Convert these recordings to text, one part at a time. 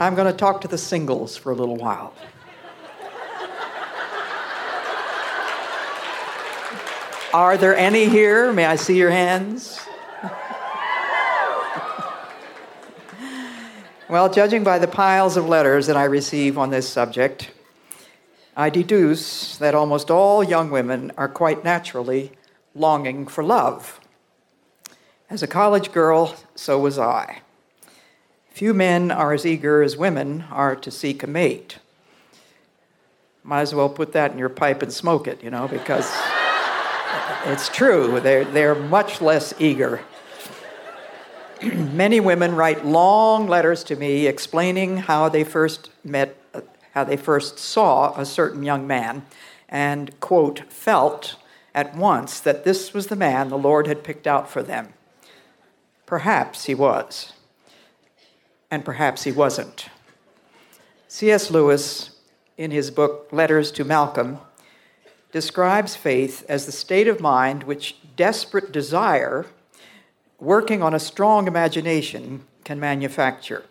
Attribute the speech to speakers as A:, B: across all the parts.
A: I'm going to talk to the singles for a little while. Are there any here? May I see your hands? well, judging by the piles of letters that I receive on this subject, I deduce that almost all young women are quite naturally longing for love. As a college girl, so was I. Few men are as eager as women are to seek a mate. Might as well put that in your pipe and smoke it, you know, because it's true. They're, they're much less eager. Many women write long letters to me explaining how they first met, how they first saw a certain young man, and, quote, felt at once that this was the man the Lord had picked out for them. Perhaps he was and perhaps he wasn't. C.S. Lewis, in his book Letters to Malcolm, describes faith as the state of mind which desperate desire, working on a strong imagination, can manufacture.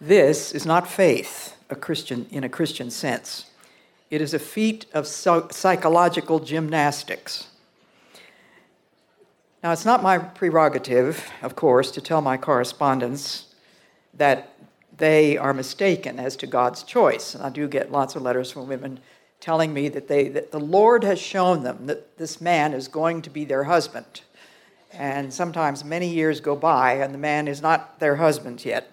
A: This is not faith a Christian, in a Christian sense. It is a feat of psychological gymnastics. Now, it's not my prerogative, of course, to tell my correspondents that they are mistaken as to God's choice. And I do get lots of letters from women telling me that, they, that the Lord has shown them that this man is going to be their husband. And sometimes many years go by and the man is not their husband yet.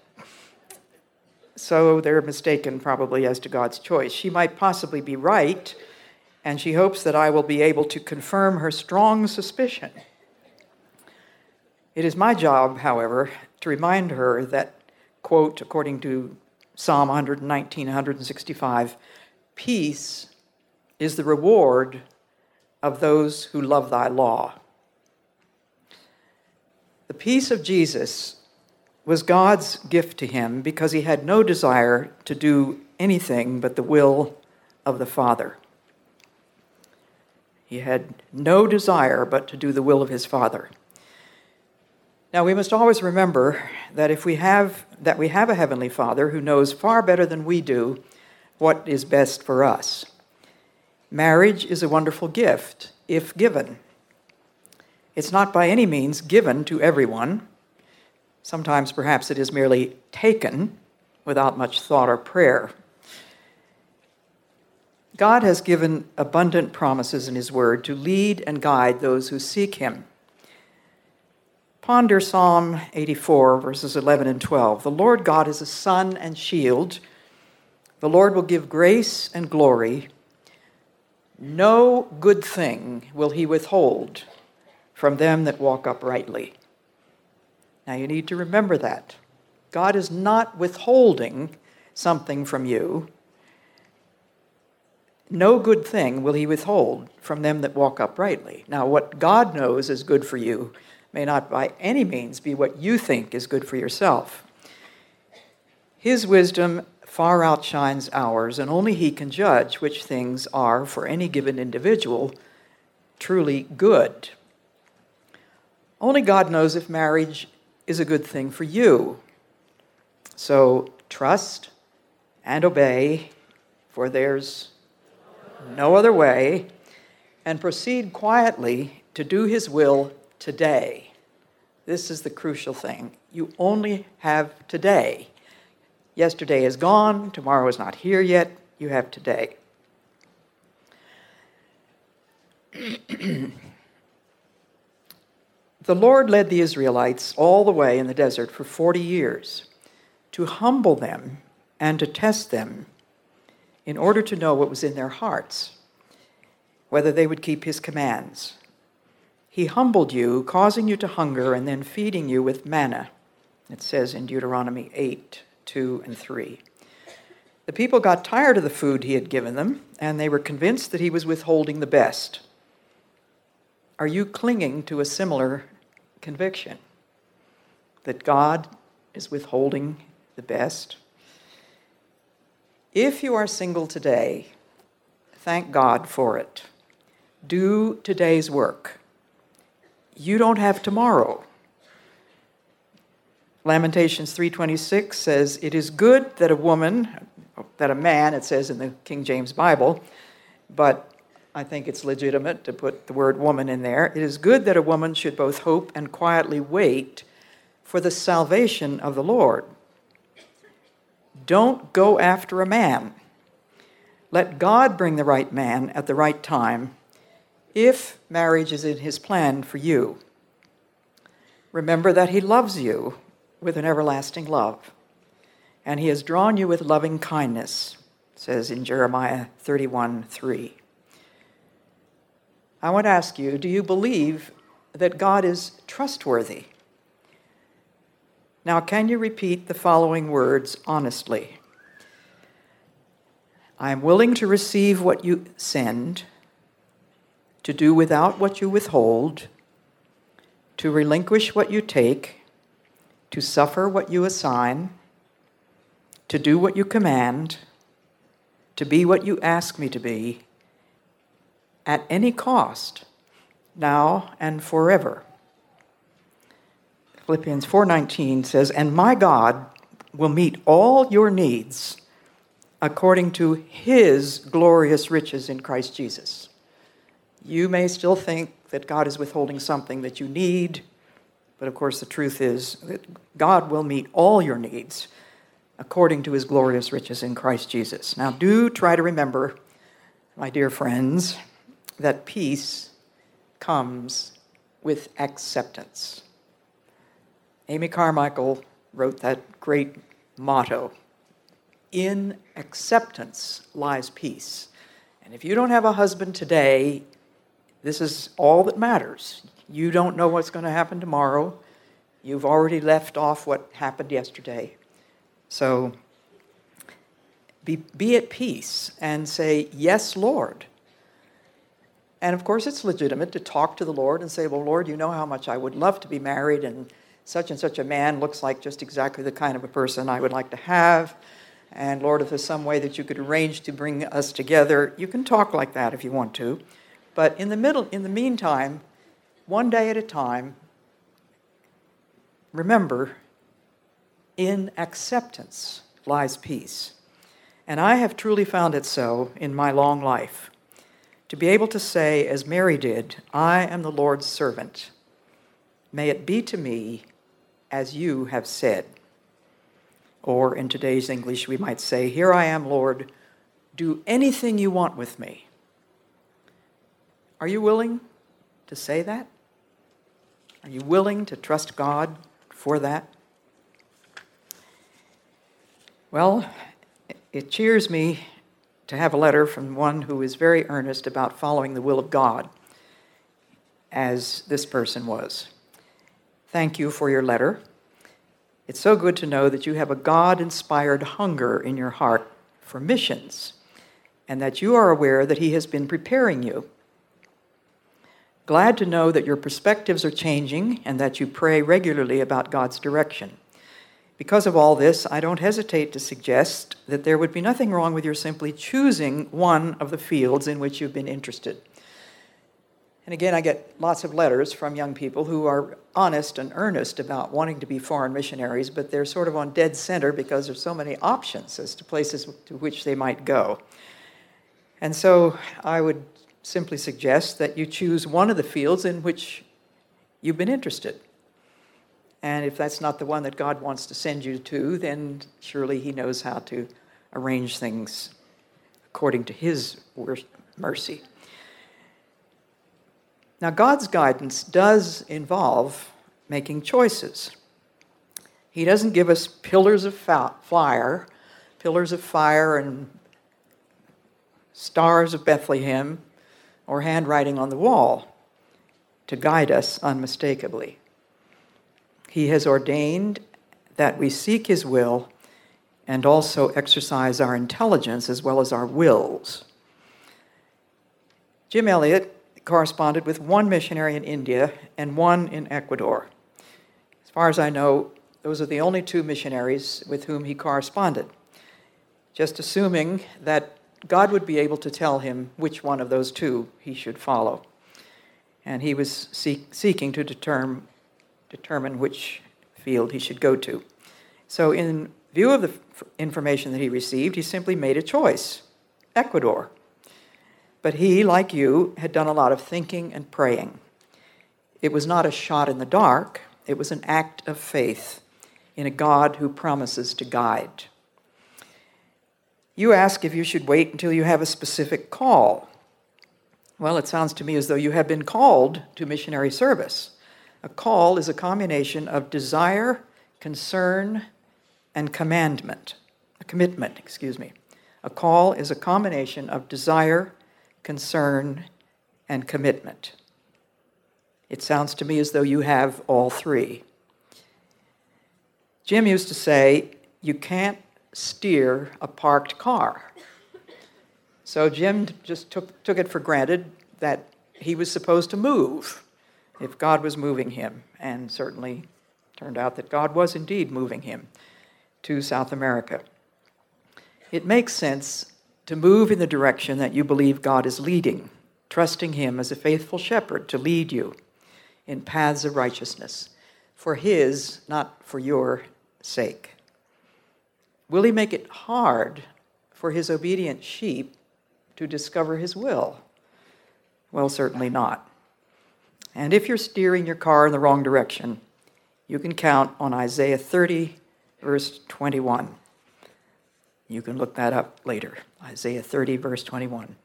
A: So they're mistaken probably as to God's choice. She might possibly be right, and she hopes that I will be able to confirm her strong suspicion it is my job, however, to remind her that, quote, according to Psalm 119, 165, peace is the reward of those who love thy law. The peace of Jesus was God's gift to him because he had no desire to do anything but the will of the Father. He had no desire but to do the will of his Father. Now we must always remember that if we have that we have a heavenly Father who knows far better than we do what is best for us. Marriage is a wonderful gift if given. It's not by any means given to everyone. Sometimes perhaps it is merely taken without much thought or prayer. God has given abundant promises in His Word to lead and guide those who seek Him. Ponder Psalm 84, verses 11 and 12. The Lord God is a sun and shield. The Lord will give grace and glory. No good thing will he withhold from them that walk uprightly. Now you need to remember that. God is not withholding something from you. No good thing will he withhold from them that walk uprightly. Now, what God knows is good for you may not by any means be what you think is good for yourself. His wisdom far outshines ours, and only He can judge which things are, for any given individual, truly good. Only God knows if marriage is a good thing for you. So trust and obey, for there's no other way, and proceed quietly to do His will today. This is the crucial thing. You only have today. Yesterday is gone, tomorrow is not here yet, you have today. the Lord led the Israelites all the way in the desert for 40 years to humble them and to test them in order to know what was in their hearts, whether they would keep his commands. He humbled you, causing you to hunger, and then feeding you with manna. It says in Deuteronomy 8 2 and 3. The people got tired of the food he had given them, and they were convinced that he was withholding the best. Are you clinging to a similar conviction that God is withholding the best? If you are single today, thank God for it. Do today's work. You don't have tomorrow. Lamentations 3:26 says, "It is good that a woman, that a man, it says in the King James Bible, but I think it's legitimate to put the word woman in there. It is good that a woman should both hope and quietly wait for the salvation of the Lord. Don't go after a man. Let God bring the right man at the right time if marriage is in his plan for you. Remember that he loves you with an everlasting love, and he has drawn you with loving kindness, says in Jeremiah 31 3. I want to ask you do you believe that God is trustworthy? Now, can you repeat the following words honestly? I am willing to receive what you send, to do without what you withhold, to relinquish what you take, to suffer what you assign, to do what you command, to be what you ask me to be, at any cost, now and forever. Philippians 4:19 says, "And my God will meet all your needs according to his glorious riches in Christ Jesus." You may still think that God is withholding something that you need, but of course the truth is that God will meet all your needs according to his glorious riches in Christ Jesus. Now do try to remember, my dear friends, that peace comes with acceptance. Amy Carmichael wrote that great motto In acceptance lies peace. And if you don't have a husband today, this is all that matters. You don't know what's going to happen tomorrow. You've already left off what happened yesterday. So be, be at peace and say, Yes, Lord. And of course, it's legitimate to talk to the Lord and say, Well, Lord, you know how much I would love to be married, and such and such a man looks like just exactly the kind of a person I would like to have. And Lord, if there's some way that you could arrange to bring us together, you can talk like that if you want to. But in the middle, in the meantime, one day at a time, remember, in acceptance lies peace. And I have truly found it so in my long life to be able to say, as Mary did, I am the Lord's servant. May it be to me as you have said. Or in today's English, we might say, Here I am, Lord, do anything you want with me. Are you willing to say that? Are you willing to trust God for that? Well, it cheers me to have a letter from one who is very earnest about following the will of God, as this person was. Thank you for your letter. It's so good to know that you have a God inspired hunger in your heart for missions and that you are aware that He has been preparing you. Glad to know that your perspectives are changing and that you pray regularly about God's direction. Because of all this, I don't hesitate to suggest that there would be nothing wrong with your simply choosing one of the fields in which you've been interested. And again, I get lots of letters from young people who are honest and earnest about wanting to be foreign missionaries, but they're sort of on dead center because there's so many options as to places to which they might go. And so I would simply suggest that you choose one of the fields in which you've been interested. And if that's not the one that God wants to send you to, then surely He knows how to arrange things according to His mercy. Now, God's guidance does involve making choices. He doesn't give us pillars of fire, pillars of fire and stars of Bethlehem, or handwriting on the wall to guide us unmistakably. He has ordained that we seek His will and also exercise our intelligence as well as our wills. Jim Elliot corresponded with one missionary in India and one in Ecuador. As far as I know, those are the only two missionaries with whom he corresponded, just assuming that God would be able to tell him which one of those two he should follow. And he was seek, seeking to determine, determine which field he should go to. So, in view of the information that he received, he simply made a choice Ecuador. But he, like you, had done a lot of thinking and praying. It was not a shot in the dark, it was an act of faith in a God who promises to guide. You ask if you should wait until you have a specific call. Well, it sounds to me as though you have been called to missionary service. A call is a combination of desire, concern, and commandment. A commitment, excuse me. A call is a combination of desire, concern, and commitment. It sounds to me as though you have all three. Jim used to say, You can't steer a parked car. So Jim just took, took it for granted that he was supposed to move if God was moving him, and certainly turned out that God was indeed moving him to South America. It makes sense to move in the direction that you believe God is leading, trusting Him as a faithful shepherd to lead you in paths of righteousness for His, not for your sake. Will He make it hard for His obedient sheep to discover His will? Well, certainly not. And if you're steering your car in the wrong direction, you can count on Isaiah 30, verse 21. You can look that up later. Isaiah 30, verse 21.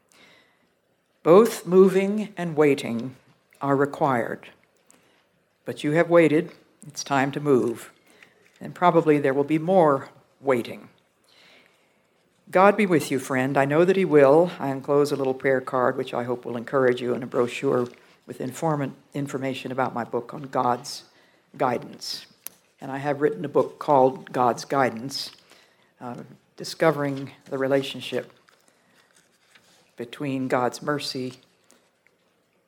A: Both moving and waiting are required. But you have waited, it's time to move. And probably there will be more waiting. God be with you, friend. I know that He will. I enclose a little prayer card, which I hope will encourage you, and a brochure with informant information about my book on God's guidance. And I have written a book called God's Guidance, uh, Discovering the Relationship Between God's Mercy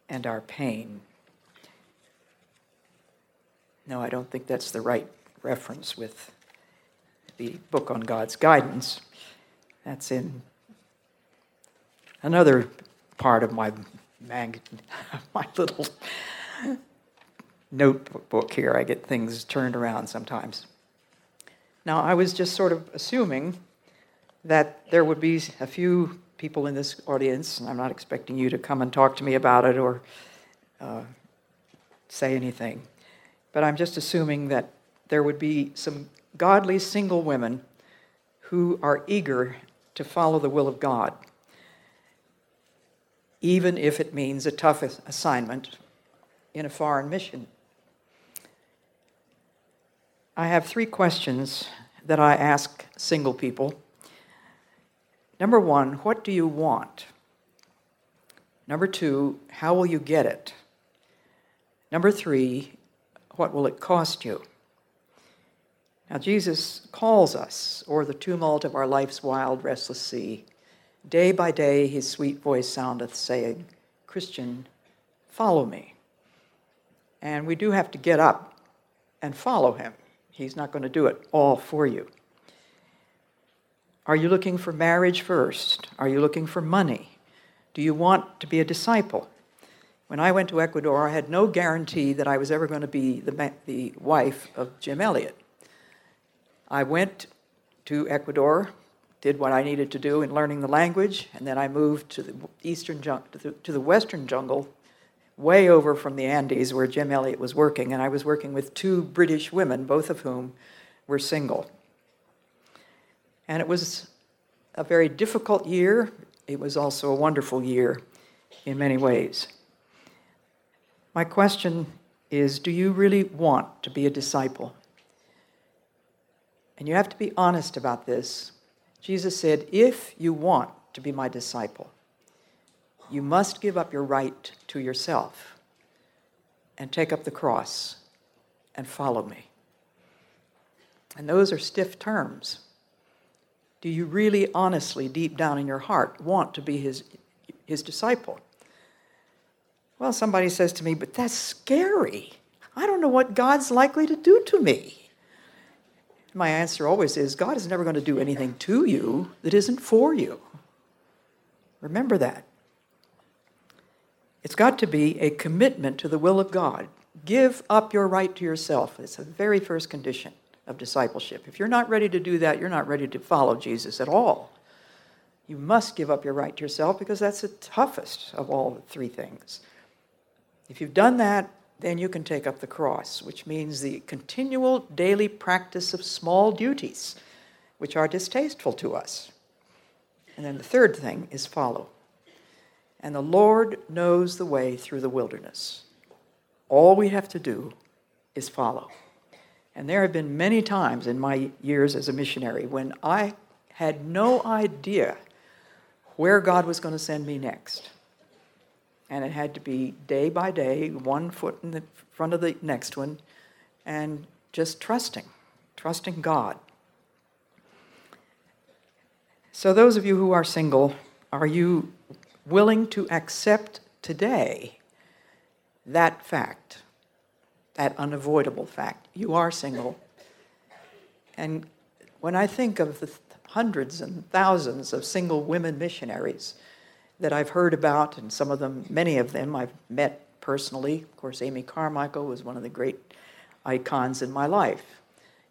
A: and Our Pain. No, I don't think that's the right reference with the book on God's guidance. That's in another part of my mag, my little notebook here. I get things turned around sometimes. Now, I was just sort of assuming that there would be a few people in this audience, and I'm not expecting you to come and talk to me about it or uh, say anything, but I'm just assuming that there would be some godly single women who are eager to follow the will of God, even if it means a tough assignment in a foreign mission. I have three questions that I ask single people. Number one, what do you want? Number two, how will you get it? Number three, what will it cost you? Now, Jesus calls us, o'er the tumult of our life's wild, restless sea. Day by day, his sweet voice soundeth, saying, Christian, follow me. And we do have to get up and follow him. He's not going to do it all for you. Are you looking for marriage first? Are you looking for money? Do you want to be a disciple? When I went to Ecuador, I had no guarantee that I was ever going to be the, the wife of Jim Elliot. I went to Ecuador, did what I needed to do in learning the language, and then I moved to the eastern to the, to the western jungle, way over from the Andes where Jim Elliot was working, and I was working with two British women, both of whom were single. And it was a very difficult year. It was also a wonderful year in many ways. My question is Do you really want to be a disciple? And you have to be honest about this. Jesus said, If you want to be my disciple, you must give up your right to yourself and take up the cross and follow me. And those are stiff terms. Do you really, honestly, deep down in your heart, want to be his, his disciple? Well, somebody says to me, but that's scary. I don't know what God's likely to do to me. My answer always is God is never going to do anything to you that isn't for you. Remember that. It's got to be a commitment to the will of God. Give up your right to yourself. It's the very first condition of discipleship. If you're not ready to do that, you're not ready to follow Jesus at all. You must give up your right to yourself because that's the toughest of all the three things. If you've done that, then you can take up the cross, which means the continual daily practice of small duties, which are distasteful to us. And then the third thing is follow. And the Lord knows the way through the wilderness. All we have to do is follow. And there have been many times in my years as a missionary when I had no idea where God was going to send me next. And it had to be day by day, one foot in the front of the next one, and just trusting, trusting God. So, those of you who are single, are you willing to accept today that fact, that unavoidable fact? You are single. And when I think of the hundreds and thousands of single women missionaries that I've heard about, and some of them, many of them, I've met personally. Of course, Amy Carmichael was one of the great icons in my life.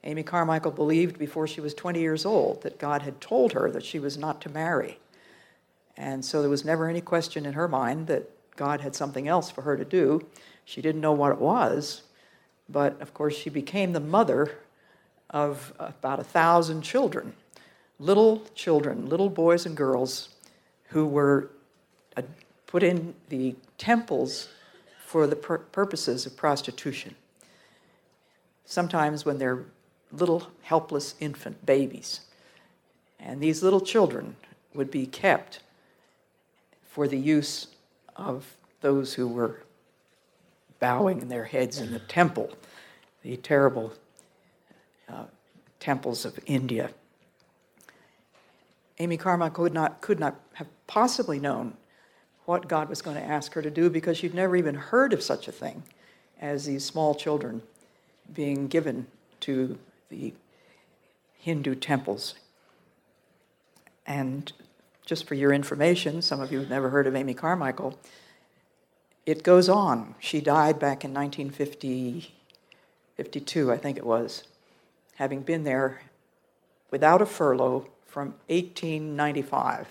A: Amy Carmichael believed before she was 20 years old that God had told her that she was not to marry. And so there was never any question in her mind that God had something else for her to do. She didn't know what it was, but of course, she became the mother of about a thousand children, little children, little boys and girls who were uh, put in the temples for the pur- purposes of prostitution. Sometimes when they're little helpless infant babies. And these little children would be kept for the use of those who were bowing their heads in the temple, the terrible uh, temples of India. Amy Carmichael could not, could not have possibly known what God was going to ask her to do because she'd never even heard of such a thing as these small children being given to the Hindu temples. And just for your information, some of you have never heard of Amy Carmichael, it goes on. She died back in 1952, I think it was, having been there without a furlough from 1895.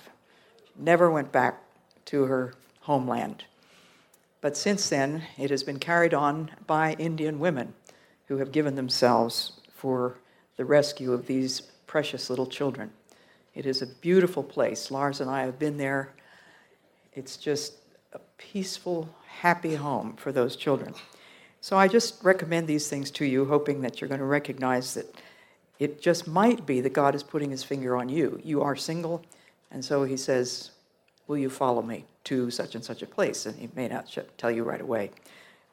A: Never went back to her homeland. But since then, it has been carried on by Indian women who have given themselves for the rescue of these precious little children. It is a beautiful place. Lars and I have been there. It's just a peaceful, happy home for those children. So I just recommend these things to you, hoping that you're going to recognize that it just might be that God is putting his finger on you. You are single, and so he says, Will you follow me to such and such a place? And he may not tell you right away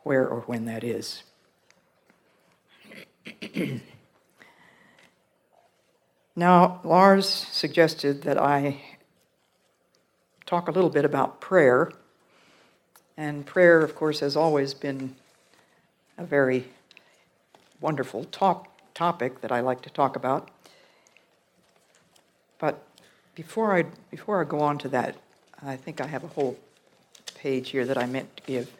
A: where or when that is. now, Lars suggested that I talk a little bit about prayer. And prayer, of course, has always been a very wonderful talk, topic that I like to talk about. But before I, before I go on to that, I think I have a whole page here that I meant to give.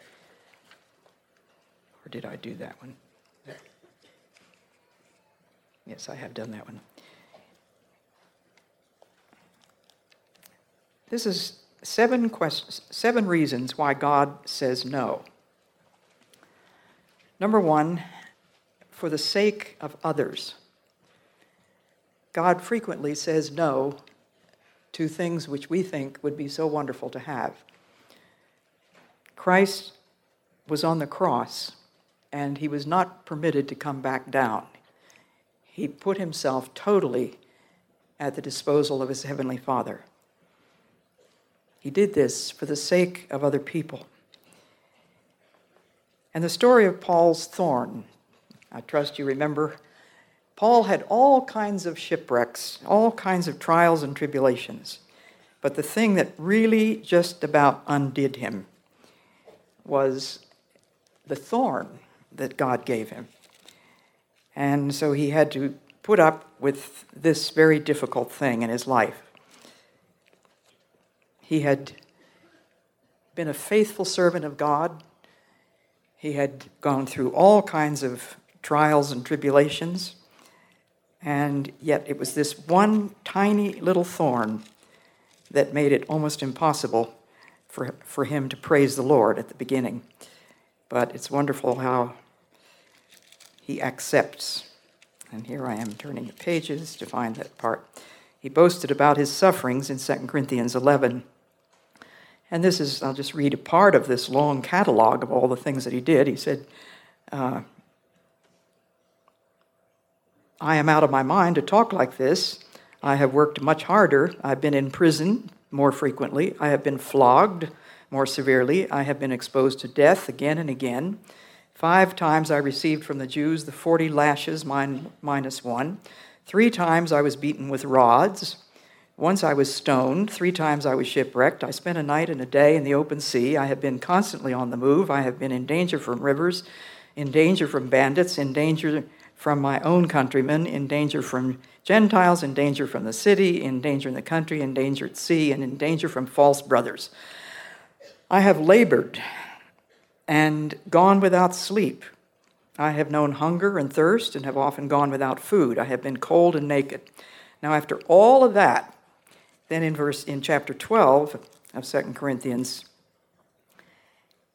A: Or did I do that one? Yes, I have done that one. This is seven questions, seven reasons why God says no. Number one, for the sake of others. God frequently says no to things which we think would be so wonderful to have. Christ was on the cross and he was not permitted to come back down. He put himself totally at the disposal of his heavenly Father. He did this for the sake of other people. And the story of Paul's thorn I trust you remember Paul had all kinds of shipwrecks, all kinds of trials and tribulations. But the thing that really just about undid him was the thorn that God gave him. And so he had to put up with this very difficult thing in his life. He had been a faithful servant of God. He had gone through all kinds of trials and tribulations. And yet it was this one tiny little thorn that made it almost impossible for, for him to praise the Lord at the beginning. But it's wonderful how he accepts. And here I am turning the pages to find that part. He boasted about his sufferings in 2 Corinthians 11. And this is, I'll just read a part of this long catalog of all the things that he did. He said, uh, I am out of my mind to talk like this. I have worked much harder. I've been in prison more frequently. I have been flogged more severely. I have been exposed to death again and again. Five times I received from the Jews the 40 lashes min- minus one. Three times I was beaten with rods. Once I was stoned. Three times I was shipwrecked. I spent a night and a day in the open sea. I have been constantly on the move. I have been in danger from rivers, in danger from bandits, in danger from my own countrymen, in danger from Gentiles, in danger from the city, in danger in the country, in danger at sea, and in danger from false brothers. I have labored and gone without sleep. I have known hunger and thirst and have often gone without food. I have been cold and naked. Now, after all of that, then in verse in chapter 12 of 2 Corinthians,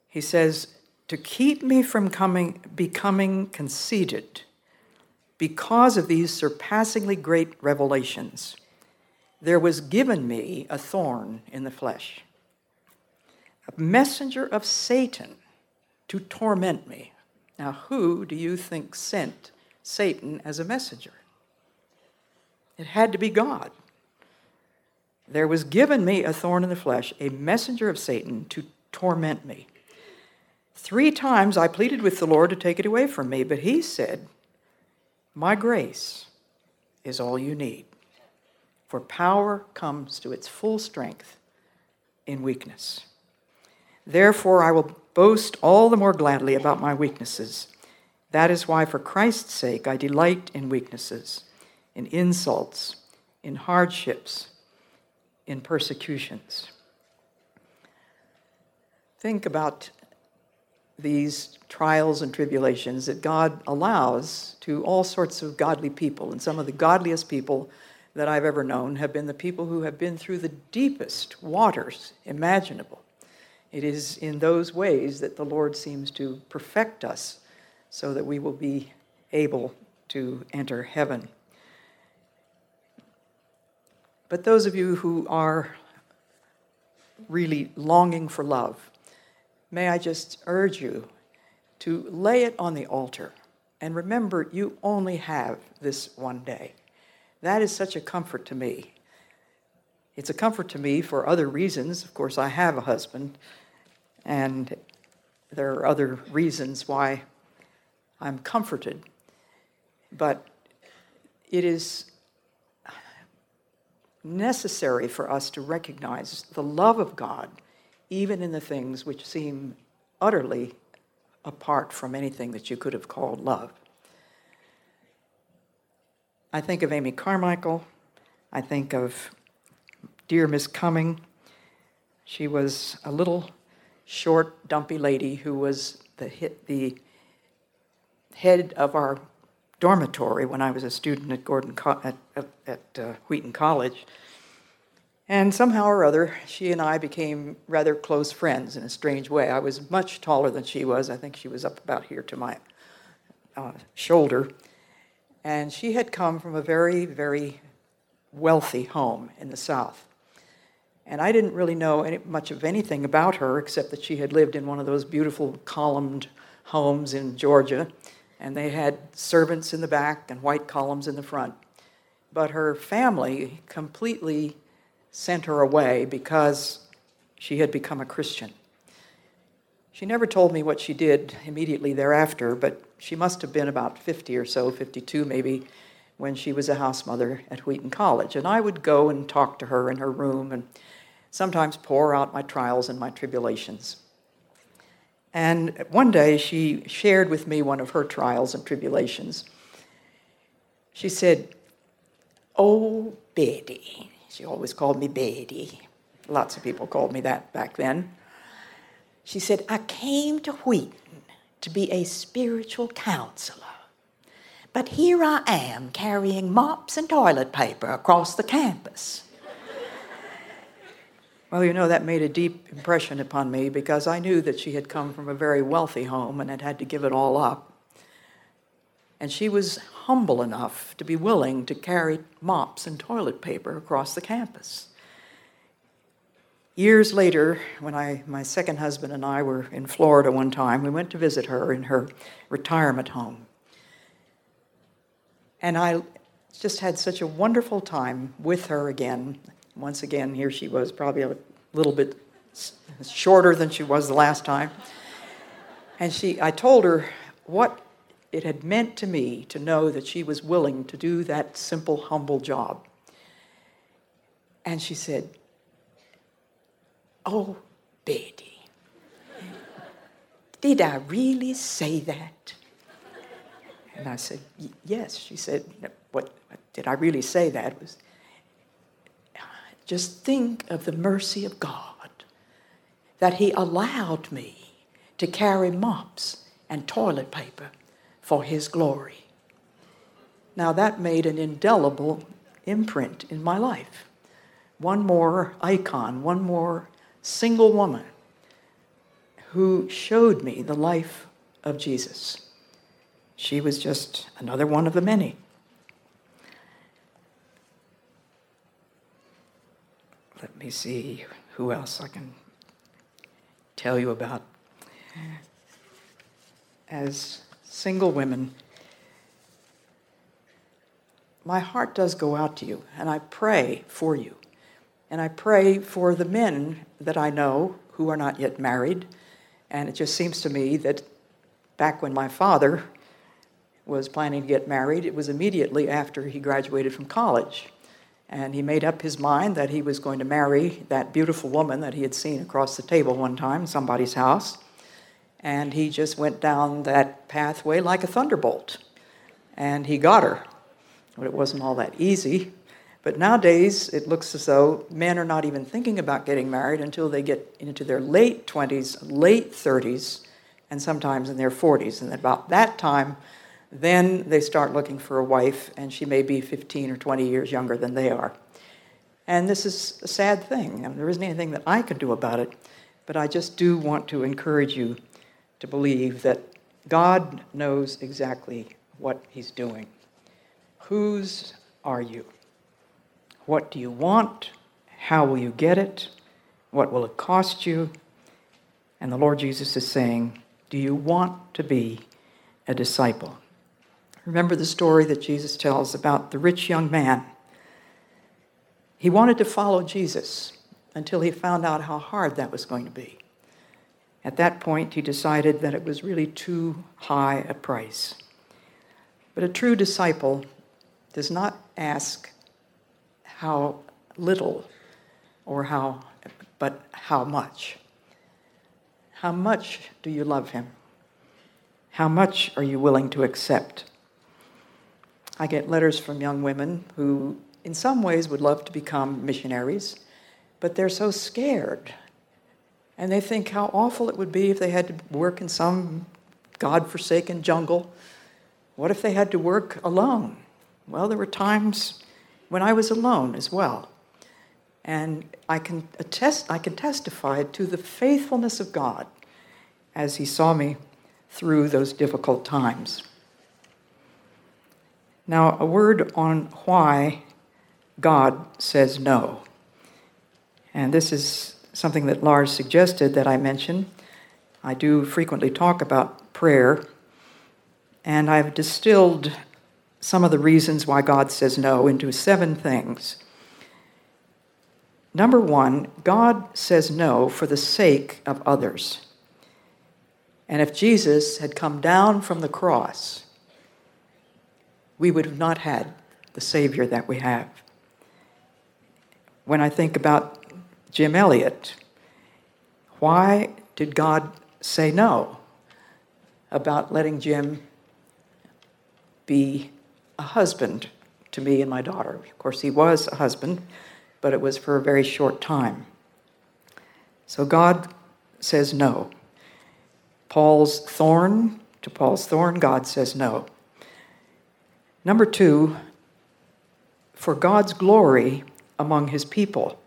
A: he says, to keep me from coming, becoming conceited because of these surpassingly great revelations, there was given me a thorn in the flesh, a messenger of Satan to torment me. Now, who do you think sent Satan as a messenger? It had to be God. There was given me a thorn in the flesh, a messenger of Satan to torment me. Three times I pleaded with the Lord to take it away from me, but he said, my grace is all you need, for power comes to its full strength in weakness. Therefore, I will boast all the more gladly about my weaknesses. That is why, for Christ's sake, I delight in weaknesses, in insults, in hardships, in persecutions. Think about these trials and tribulations that God allows to all sorts of godly people. And some of the godliest people that I've ever known have been the people who have been through the deepest waters imaginable. It is in those ways that the Lord seems to perfect us so that we will be able to enter heaven. But those of you who are really longing for love, may I just urge you to lay it on the altar. And remember, you only have this one day. That is such a comfort to me. It's a comfort to me for other reasons. Of course, I have a husband, and there are other reasons why I'm comforted. But it is necessary for us to recognize the love of God even in the things which seem utterly apart from anything that you could have called love. I think of Amy Carmichael. I think of dear Miss Cumming. She was a little short, dumpy lady who was the, hit, the head of our dormitory when I was a student at Gordon at, at, at uh, Wheaton College. And somehow or other, she and I became rather close friends in a strange way. I was much taller than she was. I think she was up about here to my uh, shoulder. And she had come from a very, very wealthy home in the South. And I didn't really know any, much of anything about her except that she had lived in one of those beautiful columned homes in Georgia. And they had servants in the back and white columns in the front. But her family completely sent her away because she had become a Christian. She never told me what she did immediately thereafter, but she must have been about 50 or so, 52 maybe. when she was a house mother at Wheaton College. And I would go and talk to her in her room and sometimes pour out my trials and my tribulations. And one day she shared with me one of her trials and tribulations. She said, Oh, Betty. She always called me Betty. Lots of people called me that back then. She said, I came to Wheaton to be a spiritual counselor. But here I am carrying mops and toilet paper across the campus. well, you know, that made a deep impression upon me because I knew that she had come from a very wealthy home and had had to give it all up. And she was humble enough to be willing to carry mops and toilet paper across the campus. Years later, when I, my second husband and I were in Florida one time, we went to visit her in her retirement home. And I just had such a wonderful time with her again. Once again, here she was, probably a little bit shorter than she was the last time. And she, I told her what it had meant to me to know that she was willing to do that simple, humble job. And she said, Oh, Betty, did I really say that? And I said, Yes. She said, What did I really say that? It was just think of the mercy of God that He allowed me to carry mops and toilet paper for His glory. Now that made an indelible imprint in my life. One more icon, one more single woman who showed me the life of Jesus. She was just another one of the many. Let me see who else I can tell you about. As single women, my heart does go out to you, and I pray for you. And I pray for the men that I know who are not yet married. And it just seems to me that back when my father was planning to get married, it was immediately after he graduated from college. And he made up his mind that he was going to marry that beautiful woman that he had seen across the table one time in somebody's house. And he just went down that pathway like a thunderbolt. And he got her. But it wasn't all that easy. But nowadays, it looks as though men are not even thinking about getting married until they get into their late 20s, late 30s, and sometimes in their 40s. And about that time, then they start looking for a wife, and she may be 15 or 20 years younger than they are. And this is a sad thing. I mean, there isn't anything that I can do about it, but I just do want to encourage you to believe that God knows exactly what He's doing. Whose are you? What do you want? How will you get it? What will it cost you? And the Lord Jesus is saying, Do you want to be a disciple? Remember the story that Jesus tells about the rich young man. He wanted to follow Jesus until he found out how hard that was going to be. At that point, he decided that it was really too high a price. But a true disciple does not ask how little or how, but how much. How much do you love him? How much are you willing to accept? I get letters from young women who, in some ways, would love to become missionaries, but they're so scared. And they think how awful it would be if they had to work in some God forsaken jungle. What if they had to work alone? Well, there were times when I was alone as well. And I can attest, I can testify to the faithfulness of God as He saw me through those difficult times. Now, a word on why God says no. And this is something that Lars suggested that I mention. I do frequently talk about prayer, and I've distilled some of the reasons why God says no into seven things. Number one, God says no for the sake of others. And if Jesus had come down from the cross, we would have not had the Savior that we have. When I think about Jim Elliot, why did God say no about letting Jim be a husband to me and my daughter? Of course, he was a husband, but it was for a very short time. So God says no. Paul's thorn, to Paul's thorn, God says no. Number two, for God's glory among his people.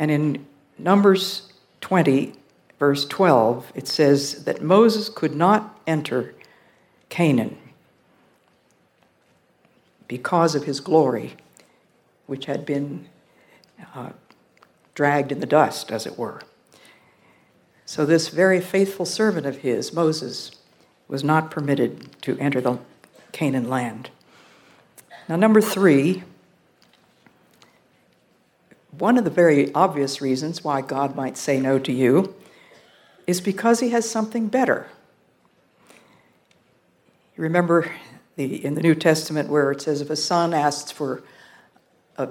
A: And in Numbers 20, verse 12, it says that Moses could not enter Canaan because of his glory, which had been uh, dragged in the dust, as it were. So, this very faithful servant of his, Moses, was not permitted to enter the Canaan land. Now, number three, one of the very obvious reasons why God might say no to you is because he has something better. You remember the, in the New Testament where it says if a son asks for a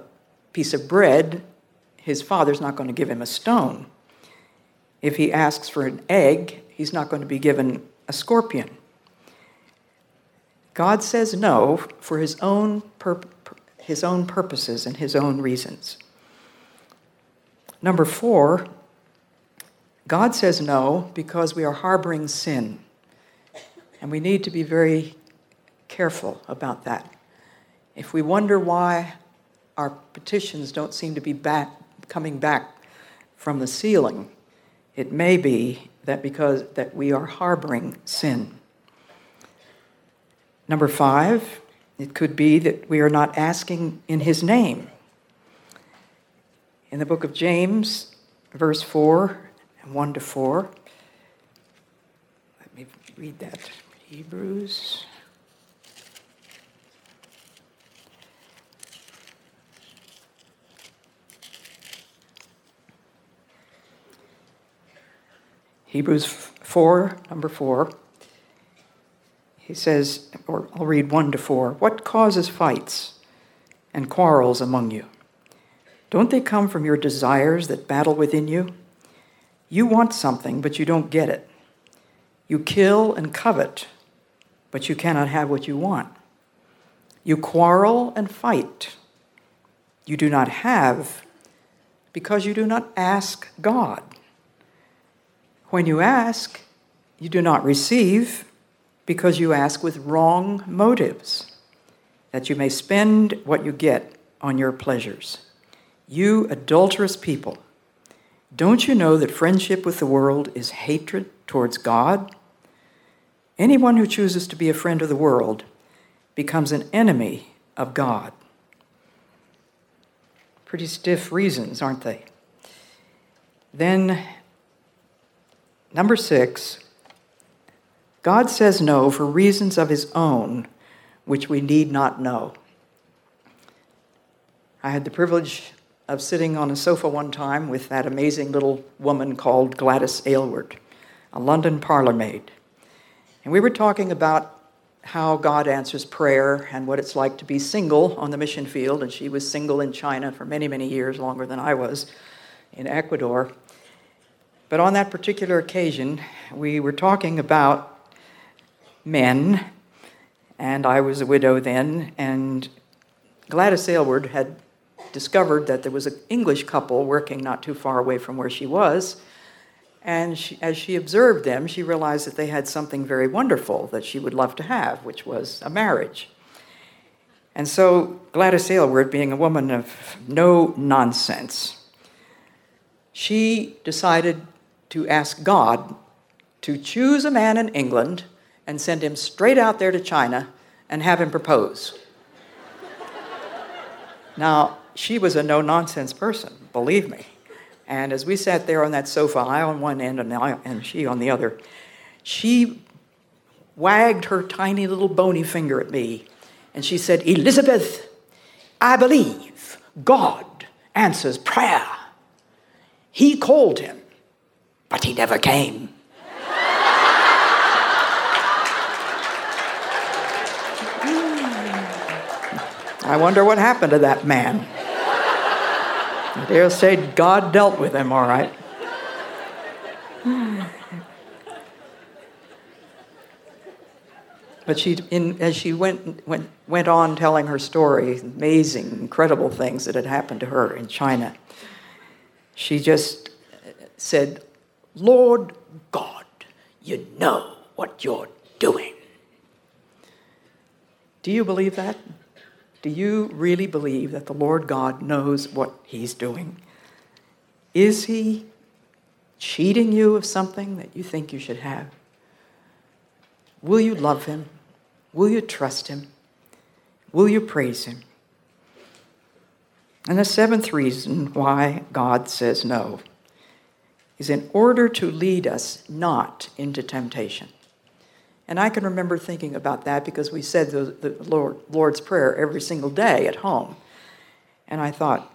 A: piece of bread, his father's not going to give him a stone. If he asks for an egg, he's not going to be given a scorpion. God says no for his own, his own purposes and his own reasons. Number four, God says no because we are harboring sin. And we need to be very careful about that. If we wonder why our petitions don't seem to be back, coming back from the ceiling, it may be that because that we are harboring sin. Number five, it could be that we are not asking in his name. In the book of James, verse 4 and 1 to 4, let me read that. Hebrews. Hebrews 4, number 4. He says, or I'll read 1 to 4. What causes fights and quarrels among you? Don't they come from your desires that battle within you? You want something, but you don't get it. You kill and covet, but you cannot have what you want. You quarrel and fight. You do not have because you do not ask God. When you ask, you do not receive because you ask with wrong motives, that you may spend what you get on your pleasures. You adulterous people, don't you know that friendship with the world is hatred towards God? Anyone who chooses to be a friend of the world becomes an enemy of God. Pretty stiff reasons, aren't they? Then Number six, God says no for reasons of his own, which we need not know. I had the privilege of sitting on a sofa one time with that amazing little woman called Gladys Aylward, a London parlor maid. And we were talking about how God answers prayer and what it's like to be single on the mission field. And she was single in China for many, many years, longer than I was in Ecuador. But on that particular occasion, we were talking about men, and I was a widow then, and Gladys Aylward had discovered that there was an English couple working not too far away from where she was. And she, as she observed them, she realized that they had something very wonderful that she would love to have, which was a marriage. And so Gladys Aylward, being a woman of no nonsense, she decided to ask God to choose a man in England and send him straight out there to China and have him propose. now, she was a no nonsense person, believe me. And as we sat there on that sofa, I on one end and, I, and she on the other, she wagged her tiny little bony finger at me and she said, Elisabeth, I believe God answers prayer. He called him but he never came. I wonder what happened to that man. Dare say God dealt with him all right. But she, in, as she went, went, went on telling her story, amazing, incredible things that had happened to her in China, she just said, Lord God, you know what you're doing. Do you believe that? Do you really believe that the Lord God knows what He's doing? Is He cheating you of something that you think you should have? Will you love Him? Will you trust Him? Will you praise Him? And the seventh reason why God says no is in order to lead us not into temptation. And I can remember thinking about that because we said the, the Lord, Lord's Prayer every single day at home. And I thought,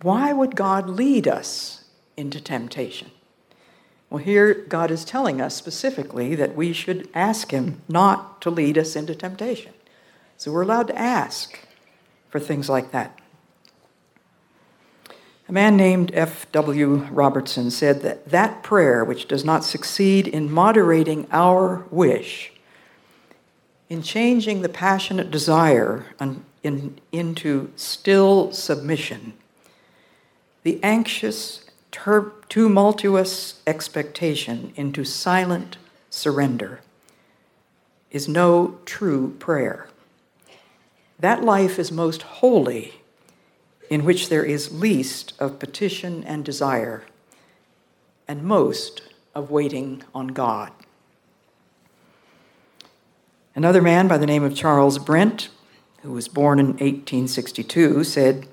A: why would God lead us into temptation? Well, here God is telling us specifically that we should ask Him not to lead us into temptation. So we're allowed to ask for things like that. A man named F.W. Robertson said that that prayer which does not succeed in moderating our wish, in changing the passionate desire in, into still submission, the anxious tumultuous expectation into silent surrender is no true prayer. That life is most holy in which there is least of petition and desire and most of waiting on God. Another man by the name of Charles Brent, who was born in 1862, said,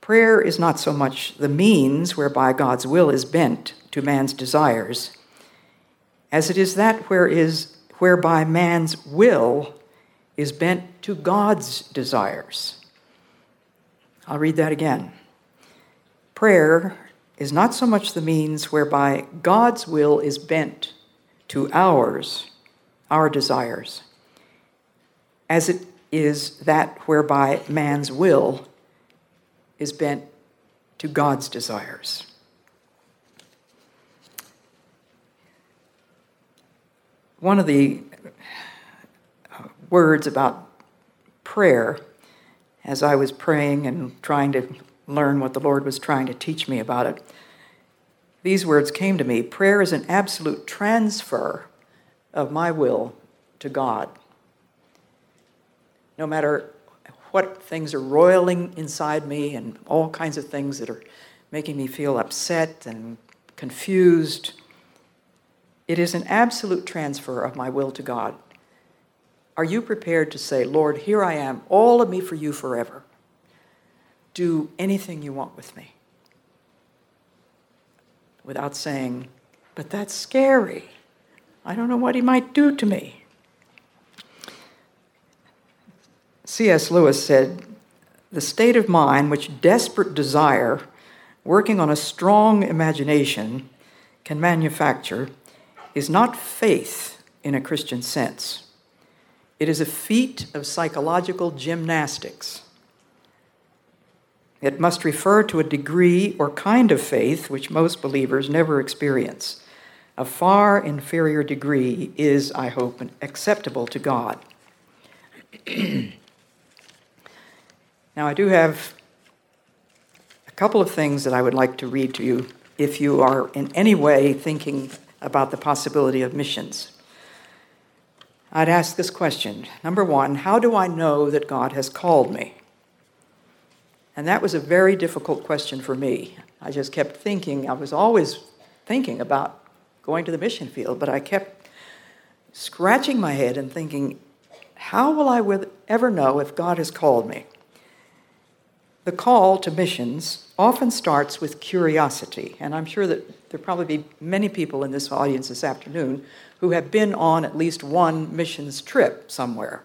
A: Prayer is not so much the means whereby God's will is bent to man's desires, as it is that where is, whereby man's will is bent to God's desires. I'll read that again. Prayer is not so much the means whereby God's will is bent to ours, our desires, as it is that whereby man's will is bent to God's desires. One of the uh, words about prayer, as I was praying and trying to learn what the Lord was trying to teach me about it, these words came to me prayer is an absolute transfer of my will to God. No matter what things are roiling inside me and all kinds of things that are making me feel upset and confused. It is an absolute transfer of my will to God. Are you prepared to say, Lord, here I am, all of me for you forever? Do anything you want with me? Without saying, but that's scary. I don't know what he might do to me. C.S. Lewis said, The state of mind which desperate desire, working on a strong imagination, can manufacture is not faith in a Christian sense. It is a feat of psychological gymnastics. It must refer to a degree or kind of faith which most believers never experience. A far inferior degree is, I hope, acceptable to God. Now, I do have a couple of things that I would like to read to you if you are in any way thinking about the possibility of missions. I'd ask this question Number one, how do I know that God has called me? And that was a very difficult question for me. I just kept thinking, I was always thinking about going to the mission field, but I kept scratching my head and thinking, how will I ever know if God has called me? The call to missions often starts with curiosity, and I'm sure that there probably be many people in this audience this afternoon who have been on at least one missions trip somewhere.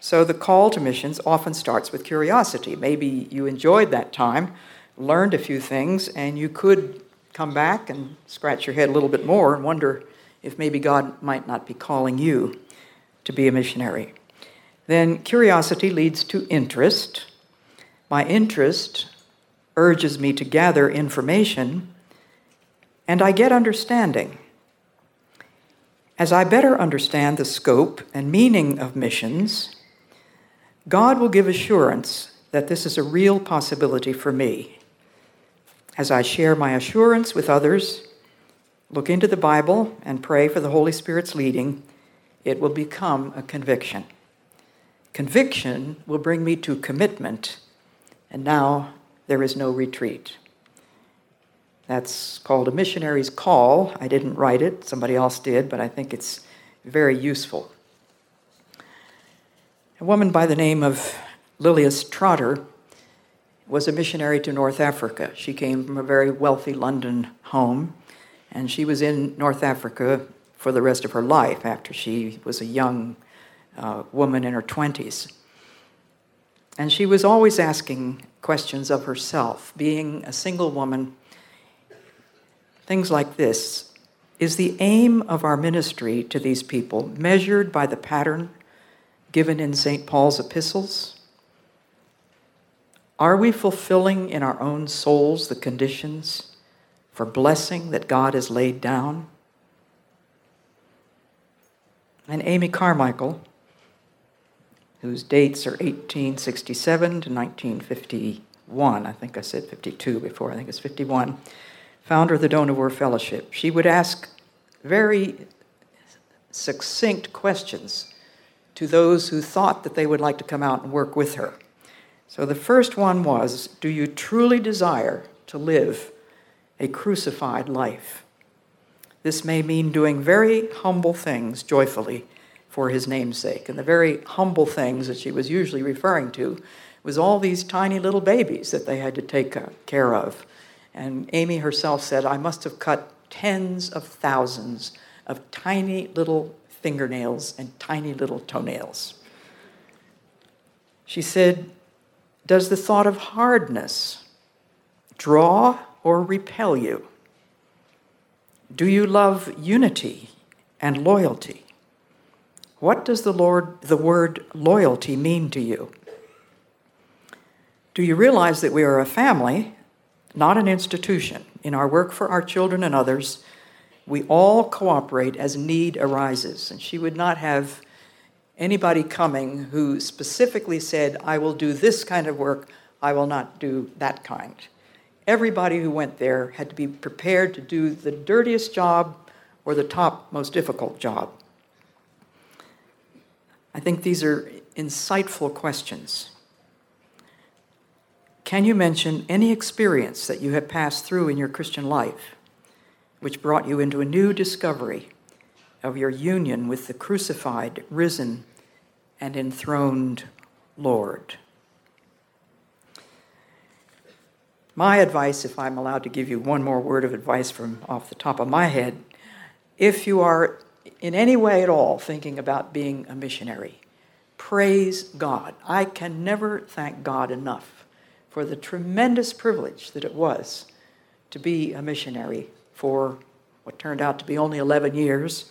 A: So the call to missions often starts with curiosity. Maybe you enjoyed that time, learned a few things, and you could come back and scratch your head a little bit more and wonder if maybe God might not be calling you to be a missionary. Then curiosity leads to interest. My interest urges me to gather information, and I get understanding. As I better understand the scope and meaning of missions, God will give assurance that this is a real possibility for me. As I share my assurance with others, look into the Bible, and pray for the Holy Spirit's leading, it will become a conviction. Conviction will bring me to commitment, and now there is no retreat. That's called a missionary's call. I didn't write it, somebody else did, but I think it's very useful. A woman by the name of Lilias Trotter was a missionary to North Africa. She came from a very wealthy London home, and she was in North Africa for the rest of her life after she was a young uh, woman in her 20s. And she was always asking questions of herself, being a single woman. Things like this Is the aim of our ministry to these people measured by the pattern given in St. Paul's epistles? Are we fulfilling in our own souls the conditions for blessing that God has laid down? And Amy Carmichael, whose dates are 1867 to 1951. I think I said 52 before, I think it's 51. Founder of the Dohnavur Fellowship. She would ask very succinct questions to those who thought that they would like to come out and work with her. So the first one was Do you truly desire to live a crucified life? This may mean doing very humble things joyfully for his namesake. And the very humble things that she was usually referring to was all these tiny little babies that they had to take uh, care of. And Amy herself said, I must have cut tens of thousands of tiny little fingernails and tiny little toenails. She said, Does the thought of hardness draw or repel you? Do you love unity and loyalty? What does the Lord the word loyalty mean to you? Do you realize that we are a family, not an institution? In our work for our children and others, we all cooperate as need arises. And she would not have anybody coming who specifically said, I will do this kind of work, I will not do that kind. Everybody who went there had to be prepared to do the dirtiest job or the top most difficult job. I think these are insightful questions. Can you mention any experience that you have passed through in your Christian life which brought you into a new discovery of your union with the crucified, risen, and enthroned Lord? My advice, if I'm allowed to give you one more word of advice from off the top of my head, if you are in any way at all thinking about being a missionary, praise God. I can never thank God enough for the tremendous privilege that it was to be a missionary for what turned out to be only 11 years.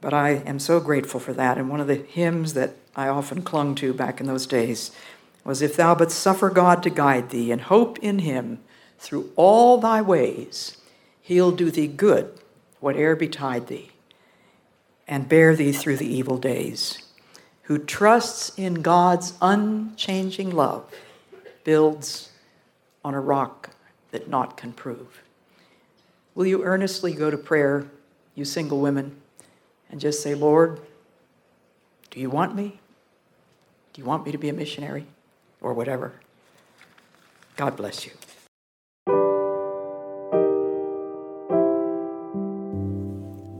A: But I am so grateful for that. And one of the hymns that I often clung to back in those days was If thou but suffer God to guide thee and hope in him through all thy ways, he'll do thee good, whate'er betide thee and bear thee through the evil days. Who trusts in God's unchanging love builds on a rock that naught can prove. Will you earnestly go to prayer, you single women, and just say, Lord, do you want me? Do you want me to be a missionary? Or whatever. God bless you.